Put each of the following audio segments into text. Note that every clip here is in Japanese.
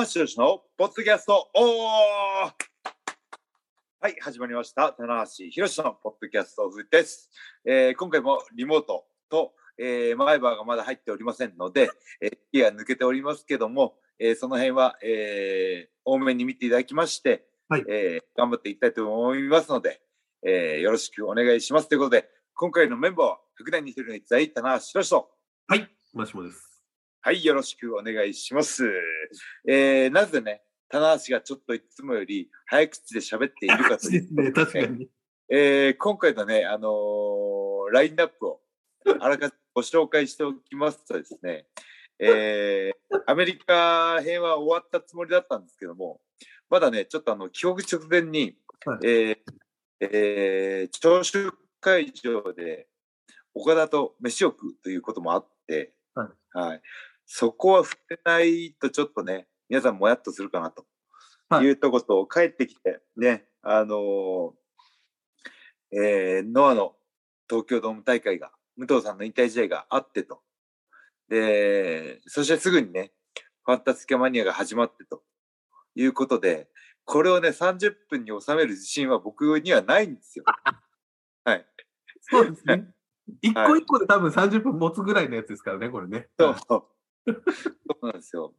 棚橋宏のポッドキャストおーはい、始まりました。棚橋宏のポッドキャストです、えー。今回もリモートと、えー、前歯がまだ入っておりませんので、えー、息が抜けておりますけども、えー、その辺は、えー、多めに見ていただきまして、はい、えー、頑張っていきたいと思いますので、えー、よろしくお願いします。ということで、今回のメンバーは、100年に一人の逸材、棚橋宏と。はい、マシモです。はい、よろしくお願いします。えー、なぜね、棚橋がちょっといつもより早口で喋っているかというと、ね、確かに。えー、今回のね、あのー、ラインナップをあらかじめご紹介しておきますとですね、えー、アメリカ編は終わったつもりだったんですけども、まだね、ちょっとあの、帰国直前に、はい、えー、えー、聴取会場で岡田と飯を食うということもあって、はい、はい、そこは触れないとちょっとね、皆さんもやっとするかなというとこと帰ってきてね、あのー、えー、ノアの東京ドーム大会が、武藤さんの引退試合があってと。で、そしてすぐにね、ファンタスキャマニアが始まってということで、これをね、30分に収める自信は僕にはないんですよ。はい。そうですね。一個一個で多分30分持つぐらいのやつですからね、これね。そう。そうなんですよ。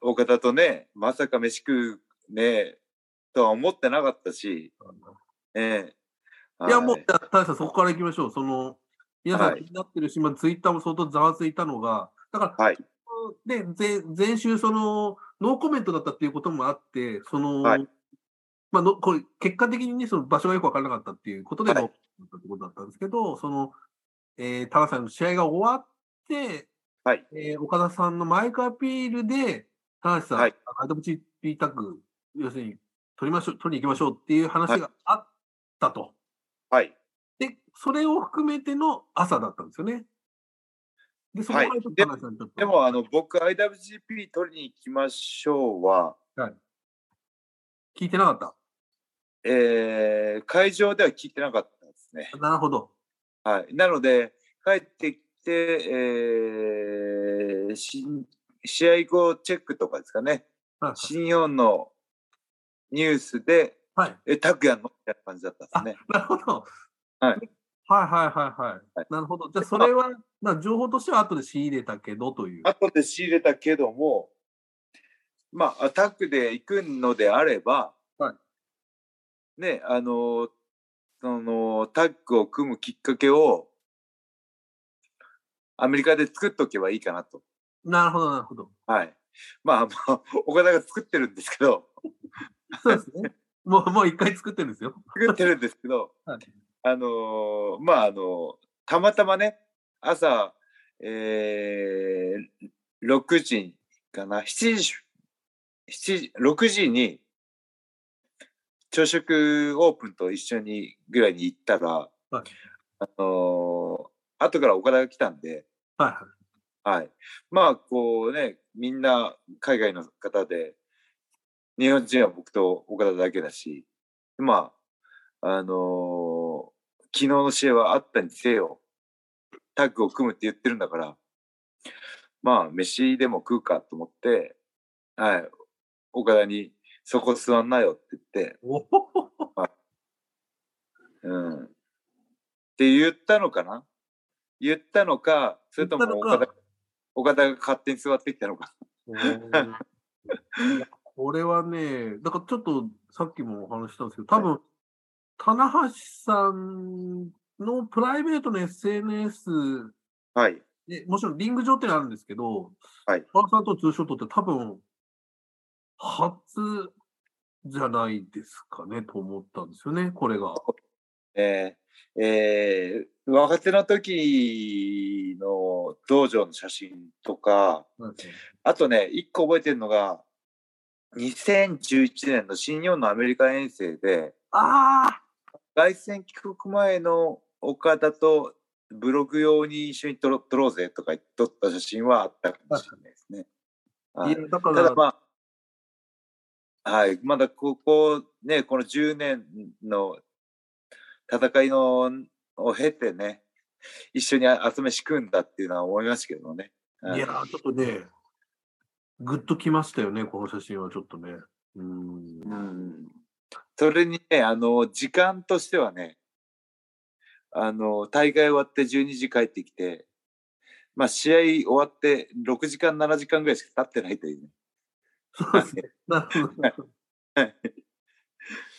岡田とね、まさか飯食うね、とは思ってなかったし、ええ。ー、いや、もう、大さん、そこから行きましょう。その、皆さん気になってるし、ツイッターも相当ざわついたのが、だから、はい、で前前週、その、ノーコメントだったっていうこともあって、その、はい、まあの、これ、結果的にね、その場所がよく分からなかったっていうことで、ノーコメントってことだったんですけど、その、えー、田中さんの試合が終わって、はい。えー、岡田さんのマイクアピールで、田橋さん、はい、アドブチピータッグ、要するに、取りましょう、取りに行きましょうっていう話があったと。はい。で、それを含めての朝だったんですよね。で、そこからちょっと話さんちょっと。でも、あの、僕、IWGP 取りに行きましょうは、はい。聞いてなかったえー、会場では聞いてなかったですね。なるほど。はい。なので、帰ってで、えー、し試合後チェックとかですかね、はい、新日本のニュースで、はい、え、タクヤのみたいな感じだったんですね。なるほど。はい。はいはいはいはい。はい、なるほど。じゃあそれは、まあ、情報としては後で仕入れたけどという。後で仕入れたけども、まあ、タックで行くのであれば、はい、ね、あの、その、タッグを組むきっかけを、アメリカで作っとけばいいかなと。なるほど、なるほど。はい。まあ、まあ、岡田が作ってるんですけど。そうですね。もう、もう一回作ってるんですよ。作ってるんですけど、はい、あのー、まあ、あのー、たまたまね、朝、えー、6時かな、7時、7時、6時に、朝食オープンと一緒にぐらいに行ったら、はい、あのー、後から岡田が来たんで、はい。はい。まあ、こうね、みんな海外の方で、日本人は僕と岡田だけだし、まあ、あのー、昨日の試合はあったにせよ、タッグを組むって言ってるんだから、まあ、飯でも食うかと思って、はい、岡田に、そこ座んなよって言って、はい、うん。って言ったのかな？言ったのか、それとも岡田岡田が勝手に座ってきたのか。これはね、だからちょっとさっきもお話したんですけど、多分、はい、棚橋さんのプライベートの SNS、はい、もちろんリング上ってのあるんですけど、はい、パーさんとツーショットって多分、初じゃないですかねと思ったんですよね、これが。えー、えー、若手の時の道場の写真とか、うん、あとね、一個覚えてるのが、2011年の新日本のアメリカ遠征で、あ凱旋帰国前の岡田とブログ用に一緒に撮ろ撮ろうぜとか撮った写真はあったかもしれないですね。はい、だただまあ、はい、まだここね、この10年の戦いのを経てね、一緒に朝飯食うんだっていうのは思いましたけどね。いやちょっとね、ぐっときましたよね、この写真はちょっとね。うん。うんそれにね、あの、時間としてはね、あの、大会終わって12時帰ってきて、まあ、試合終わって6時間、7時間ぐらいしか経ってないというね。そうですね。なるほど。はい。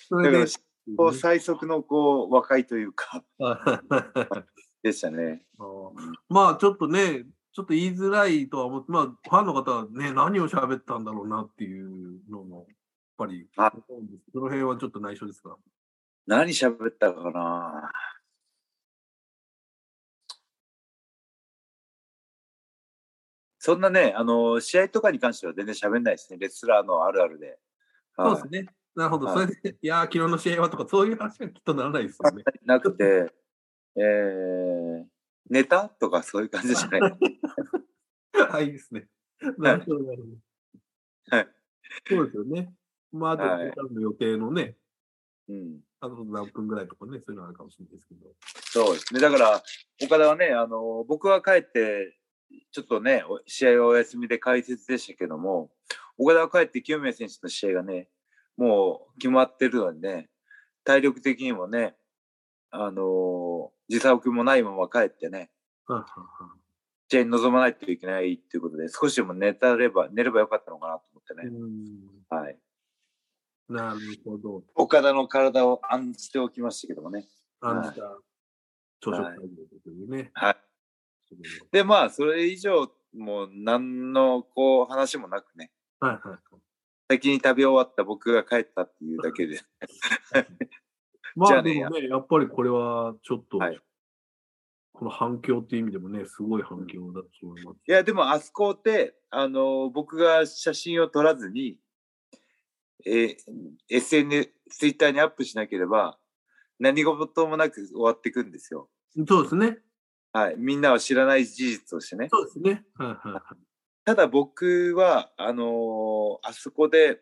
それで、こう最速のこう若いというか。でしたね。まあちょっとね、ちょっと言いづらいとは思って、まあファンの方はね、何を喋ったんだろうなっていうのも、やっぱり、その辺はちょっと内緒ですか？何喋ったかな。そんなね、あの、試合とかに関しては全然喋んないですね。レスラーのあるあるで。そうですね。なるほど。それで、いや昨日の試合はとか、そういう話はきっとならないですよね。なくて、えー、ネタとかそういう感じじゃない。はい、いいですね。なるほど、なるほど。はい。そうですよね。まあ、あと、は予定のね、うん。あと何分ぐらいとかね、そういうのあるかもしれないですけど。そうですね。だから、岡田はね、あの、僕は帰って、ちょっとね、試合はお休みで解説でしたけども、岡田は帰って清宮選手の試合がね、もう決まってるのでね、体力的にもね、あのー、時差君もないまま帰ってね、試合に臨まないといけないっていうことで、少しでも寝たれば、寝ればよかったのかなと思ってね。はい。なるほど。岡田の体を案じておきましたけどもね。案じた朝食会というね。はい。で、まあ、それ以上、もう何のこう話もなくね。はいはい。先に食べ終わった僕が帰ったっていうだけで。まあでもね、やっぱりこれはちょっと、はい、この反響っていう意味でもね、すごい反響だと思います。いや、でもあそこって、あの、僕が写真を撮らずに、えー、SNS、ツイッターにアップしなければ、何事もなく終わっていくんですよ。そうですね。はい。みんなは知らない事実としてね。そうですね。はいはいはい。ただ僕は、あのー、あそこで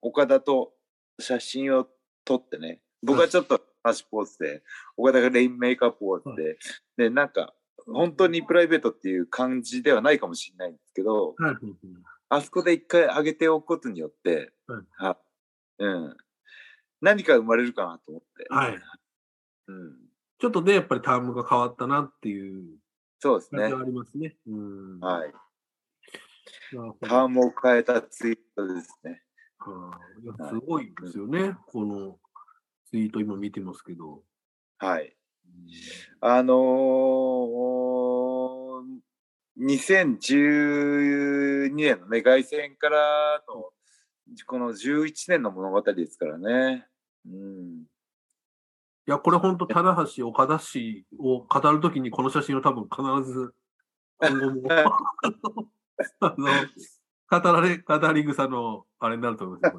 岡田と写真を撮ってね、僕はちょっと足ポーズで、岡田がレインメイクアップをって、で、なんか、本当にプライベートっていう感じではないかもしれないんですけど、あそこで一回上げておくことによって、はうん、何か生まれるかなと思って。はい。うん、ちょっとね、やっぱりタームが変わったなっていう。そうですね。ありますね。うん、はい。タームを変えたツイートですね。はあ、すごいですよね、このツイート今見てますけど。はい。あのー、2012年のね、凱旋からの、この11年の物語ですからね。うん。いや、これ本当、棚橋、岡田氏を語るときにこの写真を多分必ず、今後も あの、語られ、語り草のあれになると思います。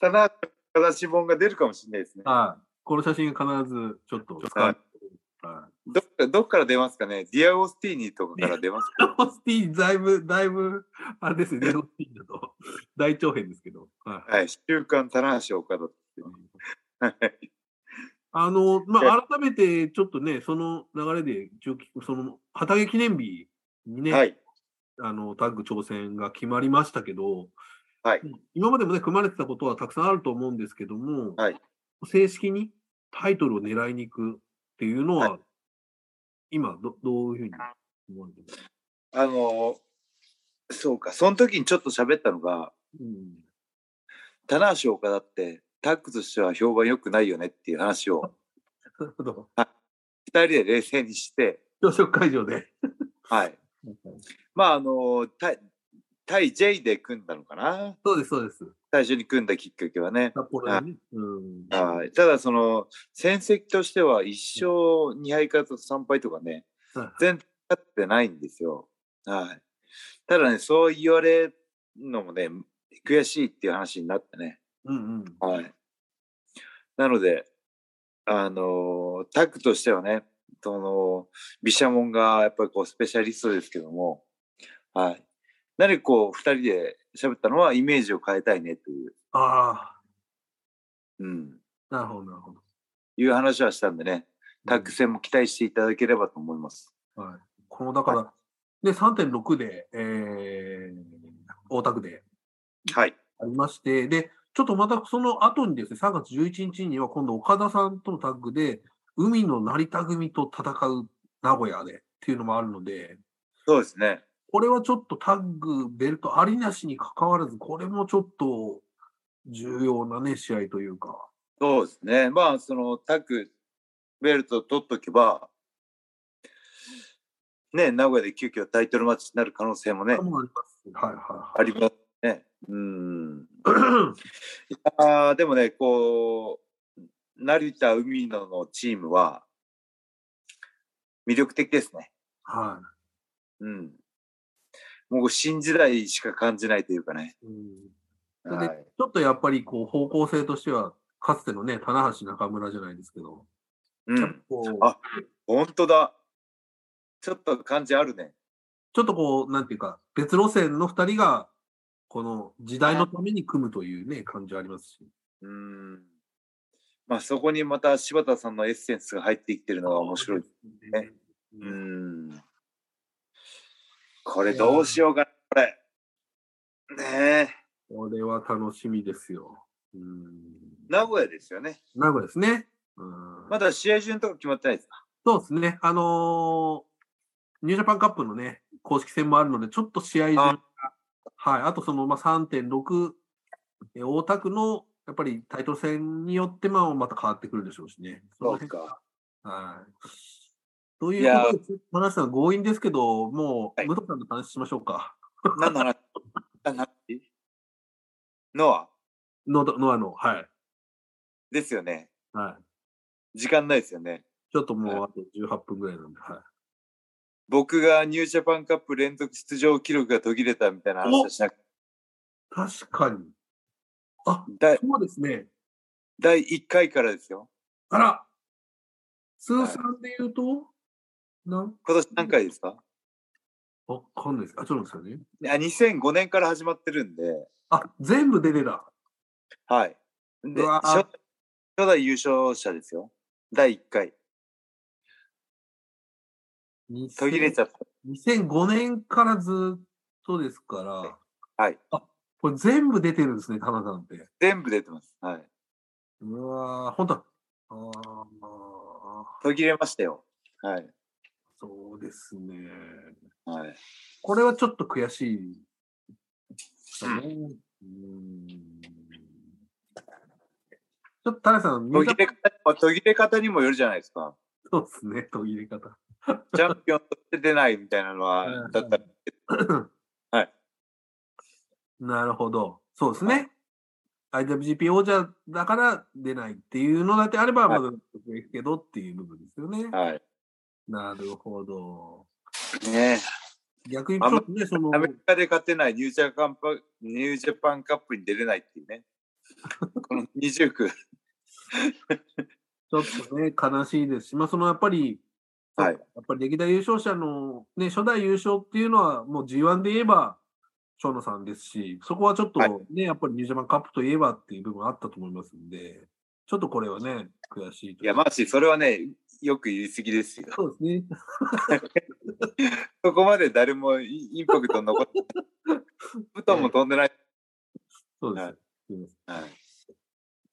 ただ、形本が出るかもしれないですね。はい。この写真必ずちょっと使う。はい、どっどっから出ますかね？デアゴスティーニとかから出ますか、デアゴスティーニ、だいぶ、だいぶ、あれですね、デアゴスティーニだと大長編ですけど。はい。はい、週刊棚橋岡田って。はい。あの、まあ、改めてちょっとね、その流れで、その、旗揚げ記念日にね、はい、あのタッグ挑戦が決まりましたけど、はい、今までもね、組まれてたことはたくさんあると思うんですけども、はい、正式にタイトルを狙いに行くっていうのは、はい、今ど、どういうふうに思われてます？かあの、そうか、その時にちょっと喋ったのが、うん、棚橋岡田ってタッグとしては評判良くないよねっていう話を、なるほど。二人で冷静にして、朝食会場で。はい。まあ、あの、対、対 J で組んだのかな？そうです、そうです。最初に組んだきっかけはね。札幌ね。はい。ただ、その、戦績としては1勝2敗から3敗とかね、全然勝ってないんですよ。はい。ただね、そう言われるのもね、悔しいっていう話になってね。うんうん。はい。なので、あの、タッグとしてはね、その、毘沙門がやっぱりこうスペシャリストですけども、はい。何かこう、二人で喋ったのはイメージを変えたいねという。ああ。うん。なるほど、なるほど。いう話はしたんでね、タッグ戦も期待していただければと思います。はい。この、だから、はい、で、3.6で、えー、大田区で。はい。ありまして、で、ちょっとまたその後にですね、3月11日には今度岡田さんとのタッグで、海の成田組と戦う名古屋でっていうのもあるので、そうですね。これはちょっとタッグ、ベルトありなしに関わらず、これもちょっと重要なね、試合というか。そうですね。まあ、そのタッグ、ベルト取っとけば、ね、名古屋で急遽タイトルマッチになる可能性もね、あります。はいはい、ありますね。うん。いやでもね、こう、成田海野のチームは、魅力的ですね。はい。うん。もう新時代しか感じないというかね。うん、はい、ちょっとやっぱりこう方向性としては、かつてのね、棚橋中村じゃないですけど。うん。あ、本当だ。ちょっと感じあるね。ちょっとこう、なんていうか、別路線の二人が、この時代のために組むというね、感じありますし。うん。まあそこにまた柴田さんのエッセンスが入ってきてるのが面白いですね。うん。これどうしようかな、これ。ねえ。これは楽しみですよ。うん。名古屋ですよね。名古屋ですね。うん。まだ試合順とか決まってないですか？そうですね。あのーニュージャパンカップのね、公式戦もあるので、ちょっと試合順はい、あとその、まあ、3.6、大田区のやっぱりタイトル戦によって、まあ、また変わってくるでしょうしね。そうか。はい。ということで、話さん強引ですけど、もう、はい、武藤さんの話しましょうか。何の話？何の話ノアノノアの、はい。ですよね。はい。時間ないですよね。ちょっともうあと18分ぐらいなんで、はい。僕がニュージャパンカップ連続出場記録が途切れたみたいな話はしなく確かに。あ、そうですね。第1回からですよ。あら通算で言うと、はい、今年何回ですか？わかんないです。あ、そうなんですよね。いや、2005年から始まってるんで。あ、全部出てた。はい。で、初代優勝者ですよ。第1回。途切れちゃった。2005年からずっとですから、はい。あ、これ全部出てるんですね、田中さんって。全部出てます。はい。うわー、ほんと。あ途切れましたよ。はい。そうですね。はい。これはちょっと悔しい。うん。ちょっと田中さん、途切れ方途切れ方にもよるじゃないですか。そうですね、途切れ方。チャンピオンとして出ないみたいなのは、だったら、はい。なるほど。そうですね。IWGP 王者だから出ないっていうのだってあれば、まだいいけどっていう部分ですよね。はい。なるほど。ね逆にちょっとね、その。アメリカで勝てないニュージャパンニュージャパンカップに出れないっていうね。この二重苦。ちょっとね、悲しいですし、まあ、そのやっぱり、はい、やっぱり歴代優勝者の、ね、初代優勝っていうのは、もう G1 で言えば、長野さんですし、そこはちょっとね、はい、やっぱりニュージャパンカップといえばっていう部分あったと思いますんで、ちょっとこれはね、悔しいいや、マジ、それはね、よく言い過ぎですよ。そうですね。そこまで誰もインパクト残って、布団も飛んでない。そうです。はい、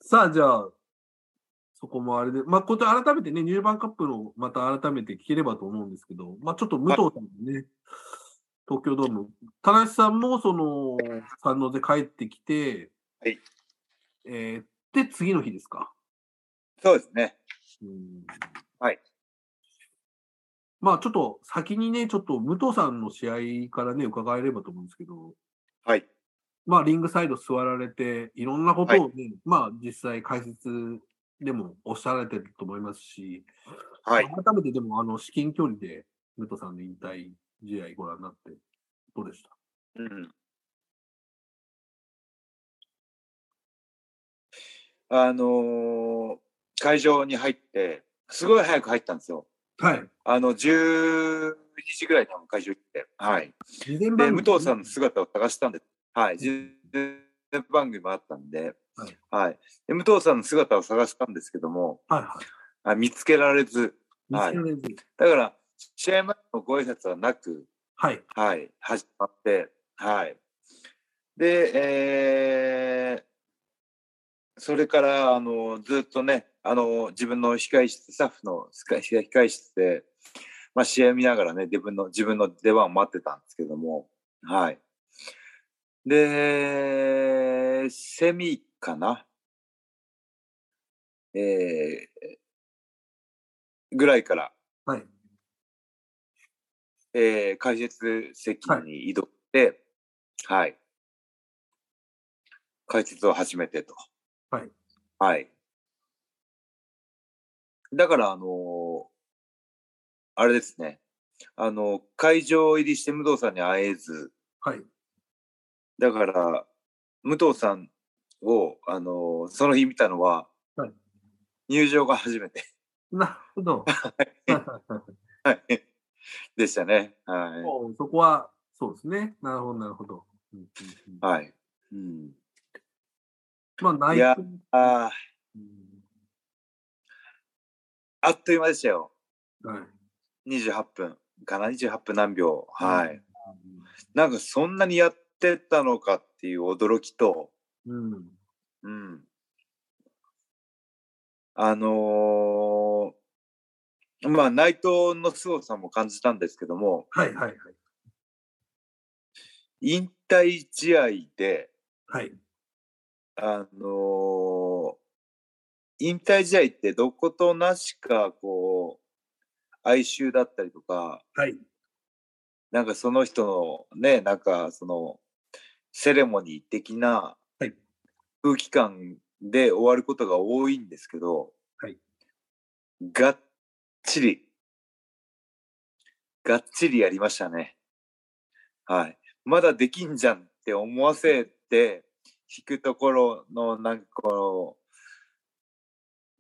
さあ、じゃあ、そこもあれで、まあ、これ改めてね、ニューバンカップのまた改めて聞ければと思うんですけど、まあ、ちょっと武藤さんね、はい、東京ドーム、田無さんもその、三能で帰ってきて、はい。えー、で、次の日ですか？そうですね。うんはい。まあ、ちょっと先にね、ちょっと武藤さんの試合からね、伺えればと思うんですけど、はい。まあ、リングサイド座られて、いろんなことをね、はい、まあ、実際解説でもおっしゃられてると思いますし、はい、改めてでも、あの、至近距離で、武藤さんの引退試合ご覧になって、どうでした？うん。あのー、会場に入って、すごい早く入ったんですよ。はい。あの、12時ぐらいに会場行って、はい。で、武藤さんの姿を探したんです。はい。番組もあったんで、はい。はい、で武藤さんの姿を探したんですけども、はいはい、あ見つけられず、はい、だから、試合前のご挨拶はなく、はい。はい。始まって、はい。で、えー、それからあのずっとねあの自分の控室スタッフの控室で、まあ、試合を見ながらね自分の自分の出番を待ってたんですけどもはいでセミかな？えー、ぐらいから、はい。えー、解説席に移動して、はい、はい。解説を始めてと。はい。はい。だから、あのー、あれですね。あの、会場入りして武藤さんに会えず、はい。だから、武藤さんを、あのー、その日見たのは、はい、入場が初めて。なるほど。はい。でしたね。はい。そこは、そうですね。なるほど、なるほど。はい。うん。まあ、ない。いや、あ、うん、あっという間でしたよ。はい。28分かな ?28 分何秒。はい。なんかそんなにやってたのかっていう驚きと、うん。うん。あのー、まあ、内藤の凄さも感じたんですけども、はいはいはい。引退試合で、はい。あのー、引退試合ってどことなしか、こう、哀愁だったりとか、はい。なんかその人のね、なんかその、セレモニー的な空気感で終わることが多いんですけど、はい。がっちり、がっちりやりましたね。はい。まだできんじゃんって思わせて、弾くところの、なんかこ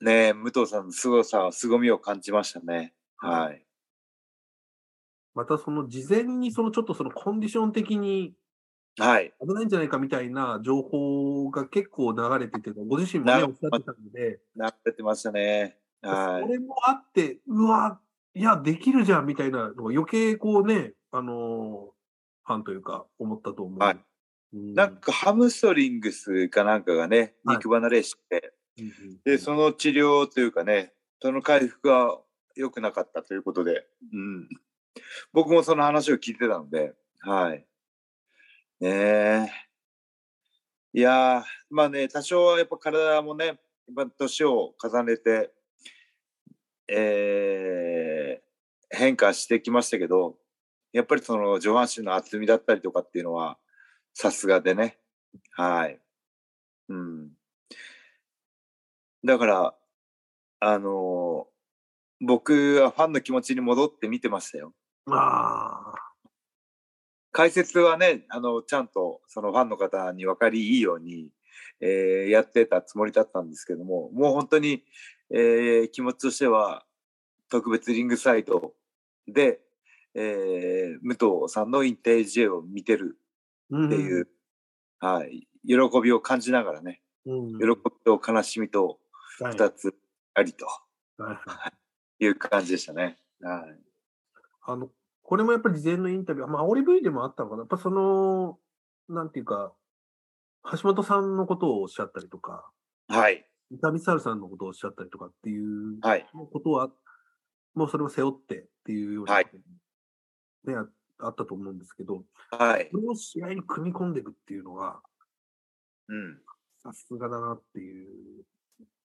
の、ね武藤さんの凄さ、凄みを感じましたね。はい。またその事前にそのちょっとそのコンディション的にはい。危ないんじゃないかみたいな情報が結構流れてて、ご自身もね、おっしゃってたので。流れてましたね。はい。それもあって、うわ、いや、できるじゃんみたいなのが余計こうね、あのファンというか、思ったと思う。はい。うん、なんかハムストリングスかなんかがね、肉離れして、はい、で、その治療というかね、その回復が良くなかったということで、うん。僕もその話を聞いてたので、はい。ねえ。いやまあね、多少はやっぱ体もね、やっぱ年を重ねて、えー、変化してきましたけど、やっぱりその上半身の厚みだったりとかっていうのは、さすがでね。はい。うん。だから、あのー、僕はファンの気持ちに戻って見てましたよ。ああ。解説はね、あの、ちゃんとそのファンの方に分かりいいように、えー、やってたつもりだったんですけども、もう本当に、えー、気持ちとしては、特別リングサイドで、えー、武藤さんの引退試合を見てるっていう、うん、はい、喜びを感じながらね、うん、喜びと悲しみと二つありと、はい、い。う感じでしたね。はい、あのこれもやっぱり事前のインタビュー、まあ、オリ V でもあったのかな。やっぱその、なんていうか、橋本さんのことをおっしゃったりとか、はい。伊丹サルさんのことをおっしゃったりとかっていうことは、もうそれを背負ってっていうようなことね、はい、あったと思うんですけど、はい。それを試合に組み込んでいくっていうのが、うん。さすがだなっていう、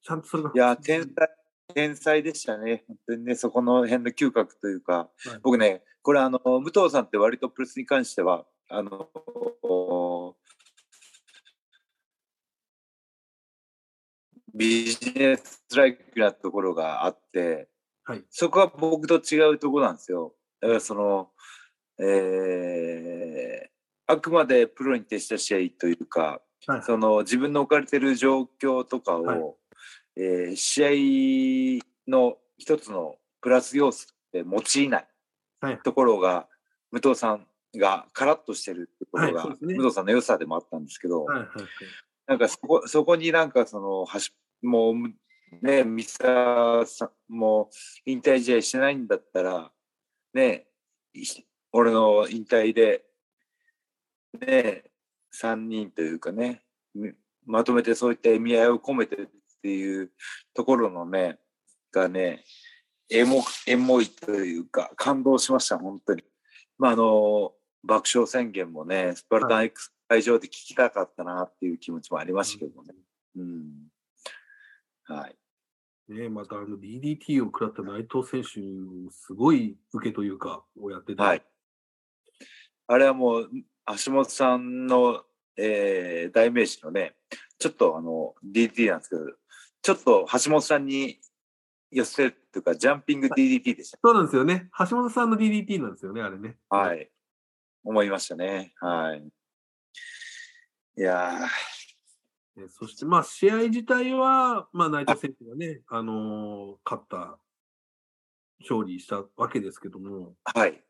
ちゃんとそれが。いや、天才、天才でしたね。本当にね、そこの辺の嗅覚というか、はい、僕ね、これあの、武藤さんって割とプレスに関しては、あの、ビジネスライクなところがあって、はい、そこは僕と違うところなんですよ。だからその、えー、あくまでプロに徹した試合というか、はい、その自分の置かれてる状況とかを、はい、えー、試合の一つのプラス要素って用いないところが、武藤さんがカラッとしてるところが、ね、武藤さんの良さでもあったんですけど、はいはいはい、なんかそこそこになんかそのもうね三沢さんも引退試合してないんだったらね俺の引退でね3人というかね、まとめてそういった意味合いを込めてっていうところのね、がね、エモエモいというか、感動しました、本当に。まあ、あの、爆笑宣言もね、スパルタン X 会場で聞きたかったなっていう気持ちもありましたけどね。うん。はい。ね、またあの DDT を食らった内藤選手、すごい受けというか、をやってた。はい。あれはもう、橋本さんの、えー、代名詞のね、ちょっとあの、DDT なんですけど、ちょっと橋本さんに寄せるというか、ジャンピング DDT でした。そうなんですよね。橋本さんの DDT なんですよね、あれね。はい。思いましたね。はい。いやそして、まあ、試合自体は、まあ、内藤選手がね、あのー、勝った、勝利したわけですけども、はい。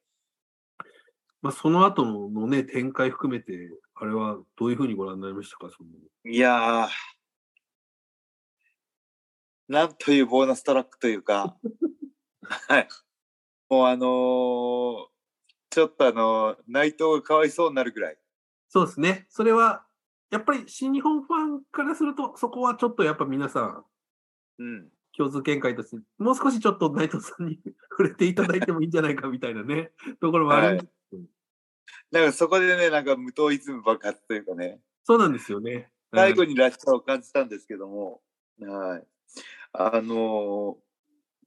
まあ、その後のね、展開含めて、あれはどういうふうにご覧になりましたか？そのいやー、なんというボーナストラックというか、はい。もうあのー、ちょっとあのー、内藤がかわいそうになるぐらい。そうですね。それは、やっぱり新日本ファンからすると、そこはちょっとやっぱ皆さん、うん、共通見解として、もう少しちょっと内藤さんに 触れていただいてもいいんじゃないかみたいなね、ところもあるんです、はい、なんかそこでね、なんか無党イズム爆発というかね。そうなんですよね。最後にらしさを感じたんですけども、はい。あの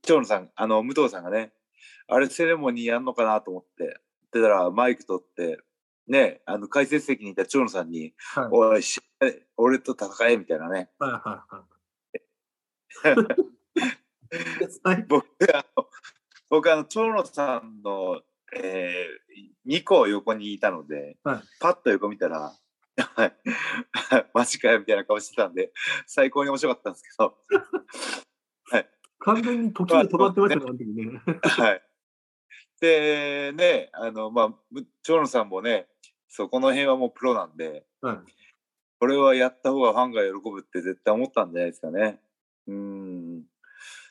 長野さん、あの、武藤さんがね、あれセレモニーやんのかなと思って、ってたらマイク取って、ね、あの解説席にいた長野さんに、はい、おい、俺と戦えみたいなね。はいはいはい。僕、あの、僕、あの、長野さんの、えー、2個横にいたので、はい、パッと横見たら、はい、マジかよみたいな顔してたんで、最高に面白かったんですけど、はい。完全に時が止まってましたね、あの時ね。はい。で、ね、あの、まあ、長野さんもね、そこの辺はもうプロなんで、はい、これはやった方がファンが喜ぶって絶対思ったんじゃないですかね。うん。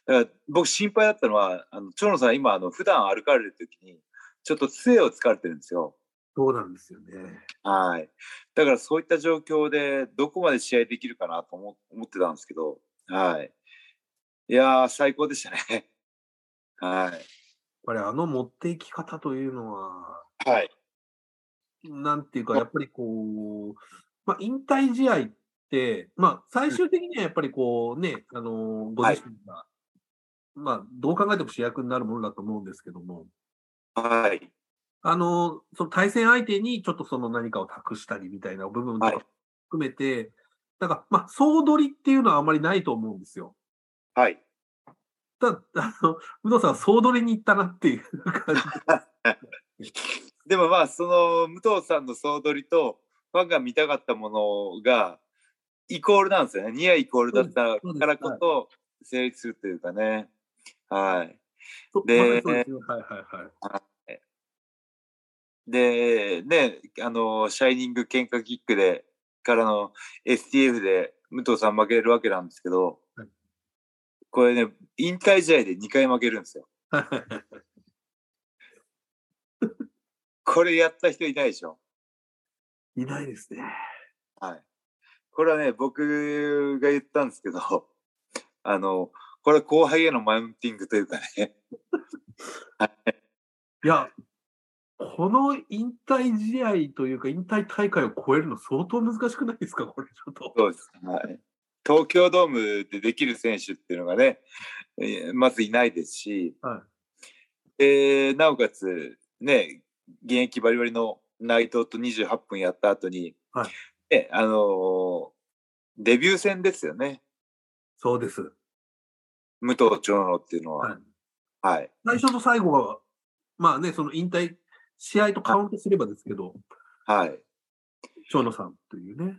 だから僕心配だったのは、あの長野さん今あの普段歩かれる時にちょっと杖を疲れてるんですよ。そうなんですよね。はい。だからそういった状況でどこまで試合できるかなと思思ってたんですけど、はい。いや最高でしたね。はい。やっぱりあの持っていき方というのは、はい。なんていうか、やっぱりこう、まあ、引退試合って、まあ、最終的にはやっぱりこうね、あの、ご自身が、はい、まあ、どう考えても主役になるものだと思うんですけども、はい。あの、その対戦相手にちょっとその何かを託したりみたいな部分とか含めて、はい、だから、まあ、総取りっていうのはあまりないと思うんですよ。はい。ただ、あの、宇野さんは総取りに行ったなっていう感じ。でもまあその武藤さんの総取りとファンが見たかったものがイコールなんですよね。ニアイコールだったからこそ成立するというかね。はい。で、はいはいはい。で、ね、あの、シャイニング喧嘩キックで、からの STF で武藤さん負けるわけなんですけど、はい、これね、引退試合で2回負けるんですよ。これやった人いないでしょ？いないですね。はい。これはね、僕が言ったんですけど、あの、これ後輩へのマウンティングというかね。いや、この引退試合というか、引退大会を超えるの相当難しくないですか、これちょっと。そうです。はい。東京ドームでできる選手っていうのがね、まずいないですし、はい、でなおかつ、ね、現役バリバリの内藤と28分やった後に、はい、ね、あのー、デビュー戦ですよね。そうです。武藤長野っていうのは。はい。はい、最初と最後は、まあね、その引退、試合とカウントすればですけど、はい。長野さんというね。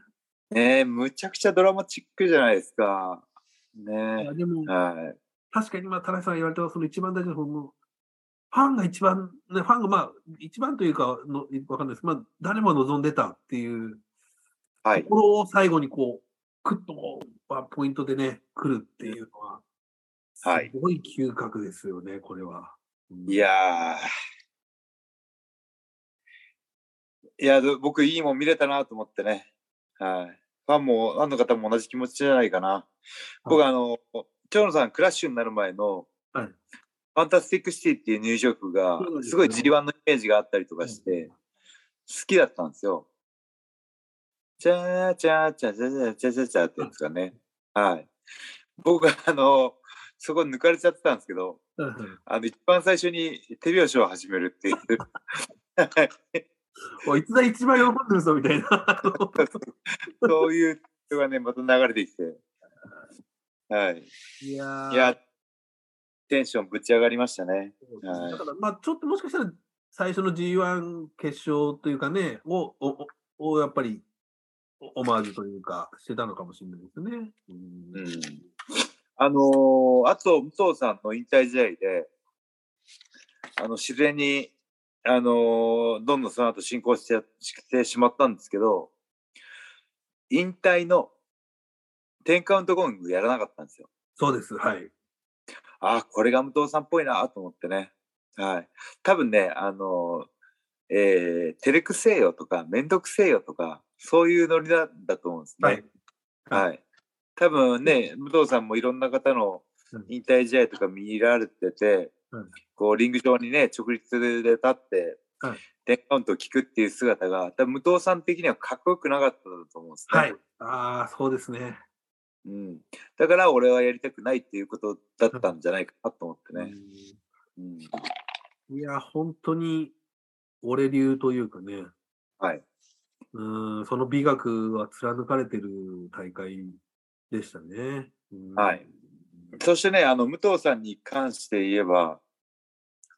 ねえ、むちゃくちゃドラマチックじゃないですか。ねえ。でも、はい、確かに今、田中さん言われたその一番大事なのファンが一番、ね、ファンがまあ、一番というかの、わかんないです。まあ、誰も望んでたっていうところを最後にこう、クッとこう、ポイントでね、来るっていうのは、すごい嗅覚ですよね、これは。いやいや、僕、いいもん見れたなと思ってね。はい。ファンも、ファンの方も同じ気持ちじゃないかな。僕、はい、あの、蝶野さん、クラッシュになる前の、はい、ファンタスティックシティっていう入場曲が、すごい G1 のイメージがあったりとかして、好きだったんですよ。チャーチャーチャーチャーチャーチャーチャーってやつがね。はい。僕は、あの、そこ抜かれちゃってたんですけど、あの、一番最初に手拍子を始めるっていう。いつだ一番喜んでるぞみたいな。そういう人がね、また流れてきて。はい。いやいや、テンションぶち上がりましたね。はい、だから、まあ、ちょっともしかしたら最初の G1 決勝というかね、を、を、をやっぱりオマージュというか、してたのかもしれないですね。うん。うん、あのー、あと、武藤さんの引退試合で、あの、自然にあのどんどんその後進行してしてしまったんですけど、引退の10カウントゴングやらなかったんですよ。そうです。はい。ああ、これが武藤さんっぽいなと思ってね。はい。多分ね、あのえー、照れくせえよとか、めんどくせえよとか、そういうノリだだと思うんですね。はい。はい、多分ね、武藤さんもいろんな方の引退試合とか見られてて、こうリング上にね直立で立って、はい、テンカウントを聞くっていう姿が多分武藤さん的にはかっこよくなかったと思うんですね。はい、ああそうですね。うん、だから俺はやりたくないっていうことだったんじゃないかなと思ってね。うん、いや本当に俺流というかね。はい。うんその美学は貫かれてる大会でしたね。はい。そしてね、あの、武藤さんに関して言えば、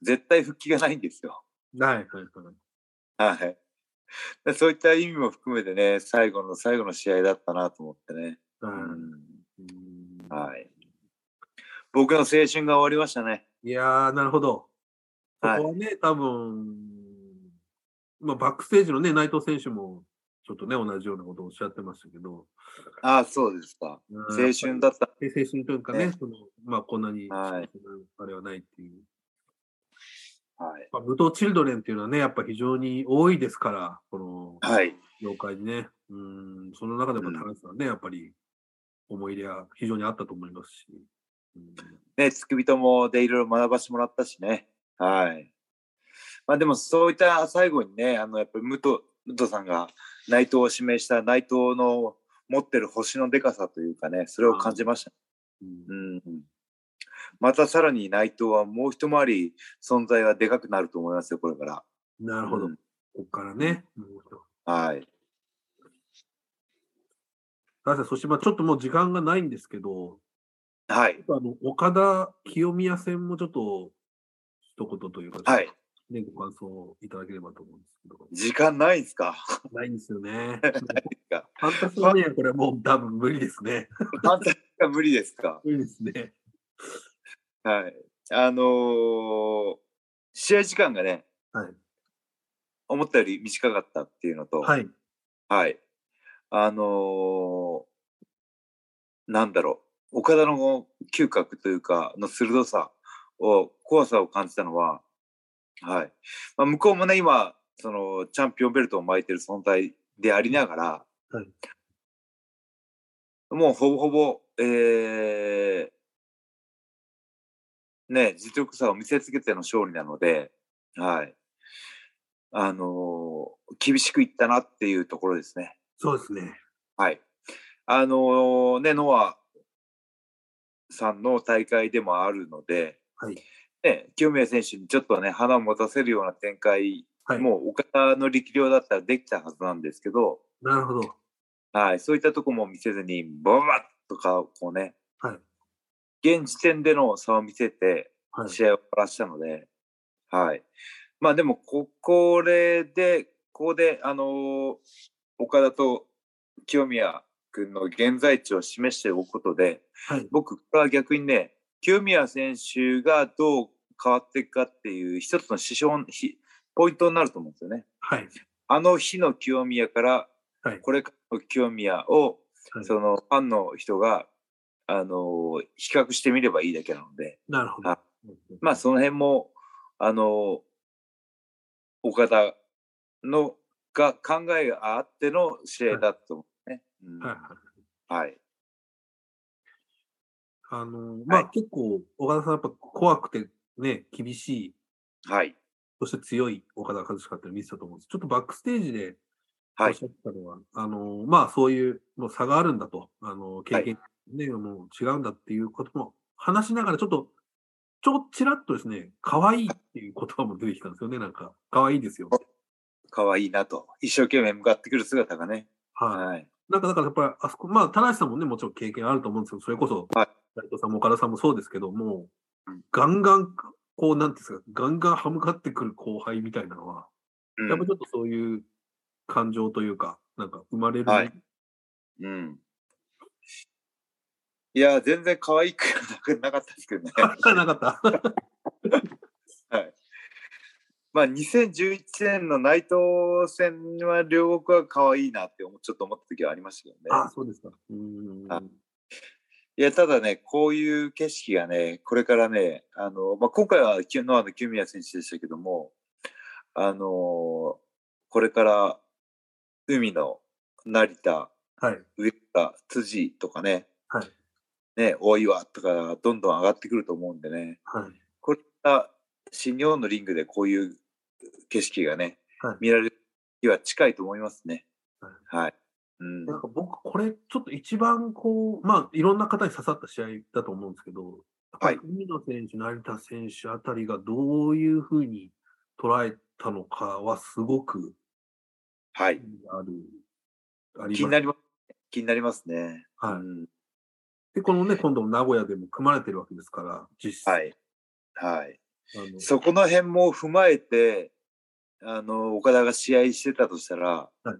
絶対復帰がないんですよ。はい、はい、はい。はい。そういった意味も含めてね、最後の最後の試合だったなと思ってね。うん、はい。僕の青春が終わりましたね。いやー、なるほど。そこはね、はい、多分、まあ、バックステージのね、内藤選手も、ちょっとね、同じようなことをおっしゃってましたけど。ああ、そうですか。青春だった。青春というかね、ねそのまあ、こんなに、はい、あれはないっていう。はい。まあ、武藤チルドレンっていうのはね、やっぱ非常に多いですから、この、はい。業界にね。うん、その中でも田中さんね、やっぱり思い入れは非常にあったと思いますし。うん、ね、つくびともでいろいろ学ばせてもらったしね。はい。まあでもそういった最後にね、あの、やっぱり武藤、武藤さんが内藤を指名した内藤の持ってる星のでかさというかね、それを感じました。うん、うんまたさらに内藤はもう一回り存在がでかくなると思いますよ、これから。なるほど。うん、ここからね。はい。そしてまあちょっともう時間がないんですけど、はい。あの岡田清宮戦もちょっと一言というか、はい。ね、ご感想いただければと思うんですけど。時間ないんですか？ないんですよね。ないか？ファンタスマニア、これはもう多分無理ですね。ファンタスマ無理ですか？無理ですね。はい。あのー、試合時間がね、はい、思ったより短かったっていうのと、はい。はい。あのー、なんだろう、岡田の嗅覚というか、の鋭さを、怖さを感じたのは、はい。まあ、向こうもね、今、その、チャンピオンベルトを巻いてる存在でありながら、はい、もうほぼほぼ、えー、ね、実力差を見せつけての勝利なので、はい。あのー、厳しくいったなっていうところですね。そうですね。はい。あのー、ね、ノアさんの大会でもあるので、はい。ね、清宮選手にちょっとね、花を持たせるような展開、はい、もう岡田の力量だったらできたはずなんですけど、なるほど。はい、そういったとこも見せずに、ババッとか、こうね、はい、現時点での差を見せて、試合を終わらしたので、はい、はい。まあでも、こ、これで、ここで、あのー、岡田と清宮君の現在地を示しておくことで、はい、僕、は逆にね、清宮選手がどう変わっていくかっていう一つの指標、ポイントになると思うんですよね。はい。あの日の清宮から、これからの清宮を、はい、そのファンの人が、あの、比較してみればいいだけなので。なるほど。まあ、その辺も、あの、岡田のが考えがあっての試合だと思うね。うんはいはい。はい。あの、まあ、はい結構、岡田さんやっぱ怖くてね、厳しい、はい。そして強い岡田和親って見せたと思うんです。ちょっとバックステージでおはいっし。ゃってたのは、あの、まあ、そういうもう差があるんだと、あの、経験、ね、もう違うんだっていうことも話しながら、ちょっと、ちょ、ちらっとですね、可愛いっていう言葉も出てきたんですよね、なんか。可愛いですよ。かわいいなと。一生懸命向かってくる姿がね。はい。はい。なんかだからやっぱり、あそこ、まあ、田無さんもね、もちろん経験あると思うんですけど、それこそ、はい斉藤さんも岡田さんもそうですけどもうん、ガンガン、こう、なんですか、ガンガン歯向かってくる後輩みたいなのは、うんやっぱちょっとそういう感情というか、なんか生まれる、はいうん。いや、全然可愛くなかったですけどね。なかった。はい。まあ、2011年の内藤戦は両国は可愛いなって思ちょっと思った時はありましたけどね。あ、そうですか。うーん。あいや、ただね、こういう景色がね、これからね、あの、まあ、今回はきノアの清宮選手でしたけども、あのこれから海の成田、はい。上田、辻とかね、はい。ね、大岩とかどんどん上がってくると思うんでね、はい。これが新日本のリングでこういう景色がね、はい見られる日は近いと思いますね。はいはい。うん。なんか僕、これ、ちょっと一番こう、まあ、いろんな方に刺さった試合だと思うんですけど、やっぱり海野選手、成田選手あたりがどういうふうに捉えたのかは、すごくはい。ある、あります気になります。気になりますね。はいうんで、このね、今度名古屋でも組まれてるわけですから、実際。はい。はい。そこの辺も踏まえて、あの、岡田が試合してたとしたら、はい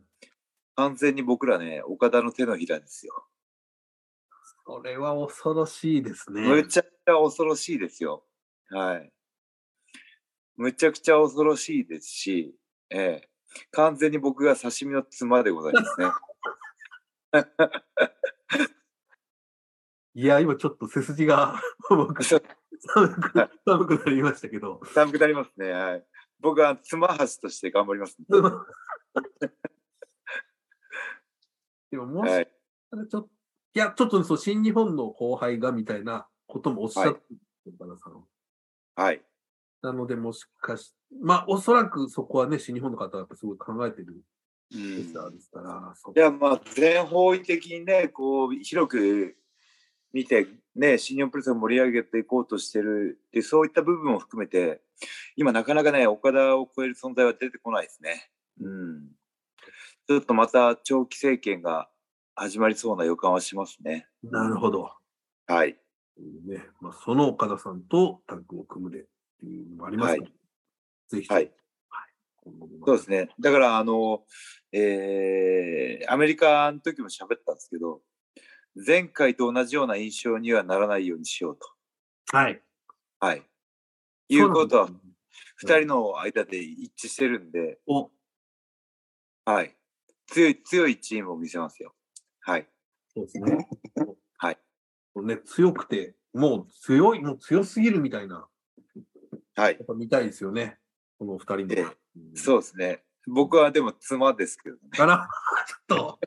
完全に僕らね、岡田の手のひらですよ。それは恐ろしいですね。むちゃくちゃ恐ろしいですよ。はい。むちゃくちゃ恐ろしいですし、ええ、完全に僕が刺身の妻でございますね。いや、今ちょっと背筋が 僕寒く寒くなりましたけど。寒くなりますね。はい。僕は妻橋として頑張ります、ね。でももしはい。ちょっと、いや、ちょっとそう、新日本の後輩がみたいなこともおっしゃってるからさん。はい。なので、もしかし、まあ、おそらくそこはね、新日本の方はすごい考えてるうんいや、まあ、全方位的にね、こう、広く見て、ね、新日本プロレスを盛り上げていこうとしてるで、そういった部分も含めて、今なかなかね、岡田を超える存在は出てこないですね。うん。ちょっとまた長期政権が始まりそうな予感はしますね。なるほど。はい。ねまあ、その岡田さんとタッグを組むでっていうのもありますから、ぜひ、はい。そうですね。だから、あの、えー、アメリカの時も喋ったんですけど、前回と同じような印象にはならないようにしようと。はい。はい。いうことは二人の間で一致してるんで、お、はい。強い、強いチームを見せますよ。はい。そうですね。はい。ね、強くて、もう強い、もう強すぎるみたいな、はいや。っぱ見たいですよね。この二人で。ええうんそうですね。僕はでも妻ですけどね。かなちょっと、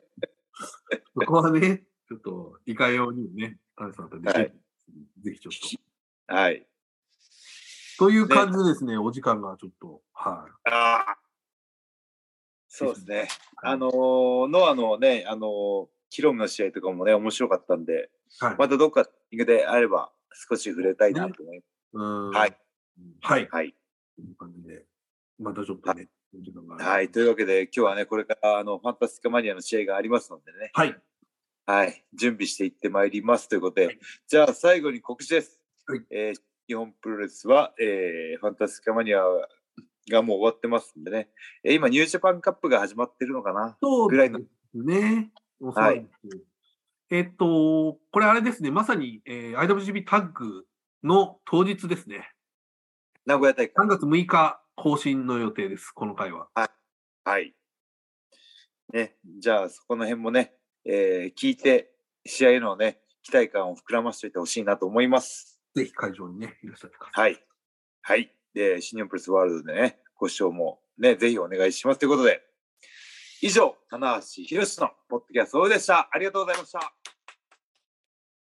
そこはね、ちょっと、いかようにもね、タンさんとではいぜひちょっと。はい。という感じでですね、お時間がちょっと、はい。ああ。そうですね。あのーノアのね、あのーヒロムの試合とかもね、面白かったんで、はい。またどっかングであれば少し触れたいなと思います。うんはい。はい。はい。という感じで、またちょっとね、はい。というわけで、今日はね、これからあのファンタスティカマニアの試合がありますのでね、はい。はい。準備していってまいりますということで、はいじゃあ最後に告知です。はいえー新日本プロレスは、えーファンタスティカマニアがもう終わってますんでね、えー今、ニュージャパンカップが始まってるのかな？ぐらいのね。はいえっと、これあれですね、まさに、えー IWGP タッグの当日ですね。名古屋大会3。月6日更新の予定です、この回は。はい。ね、じゃあそこの辺もね、えー聞いて、試合へのね、期待感を膨らませておいてほしいなと思います。ぜひ会場にね、いらっしゃってください。はい。はい。で、新日本プレスワールドでね、ご視聴もね、ぜひお願いしますということで、以上、棚橋宏のポッドキャストでした。ありがとうございました。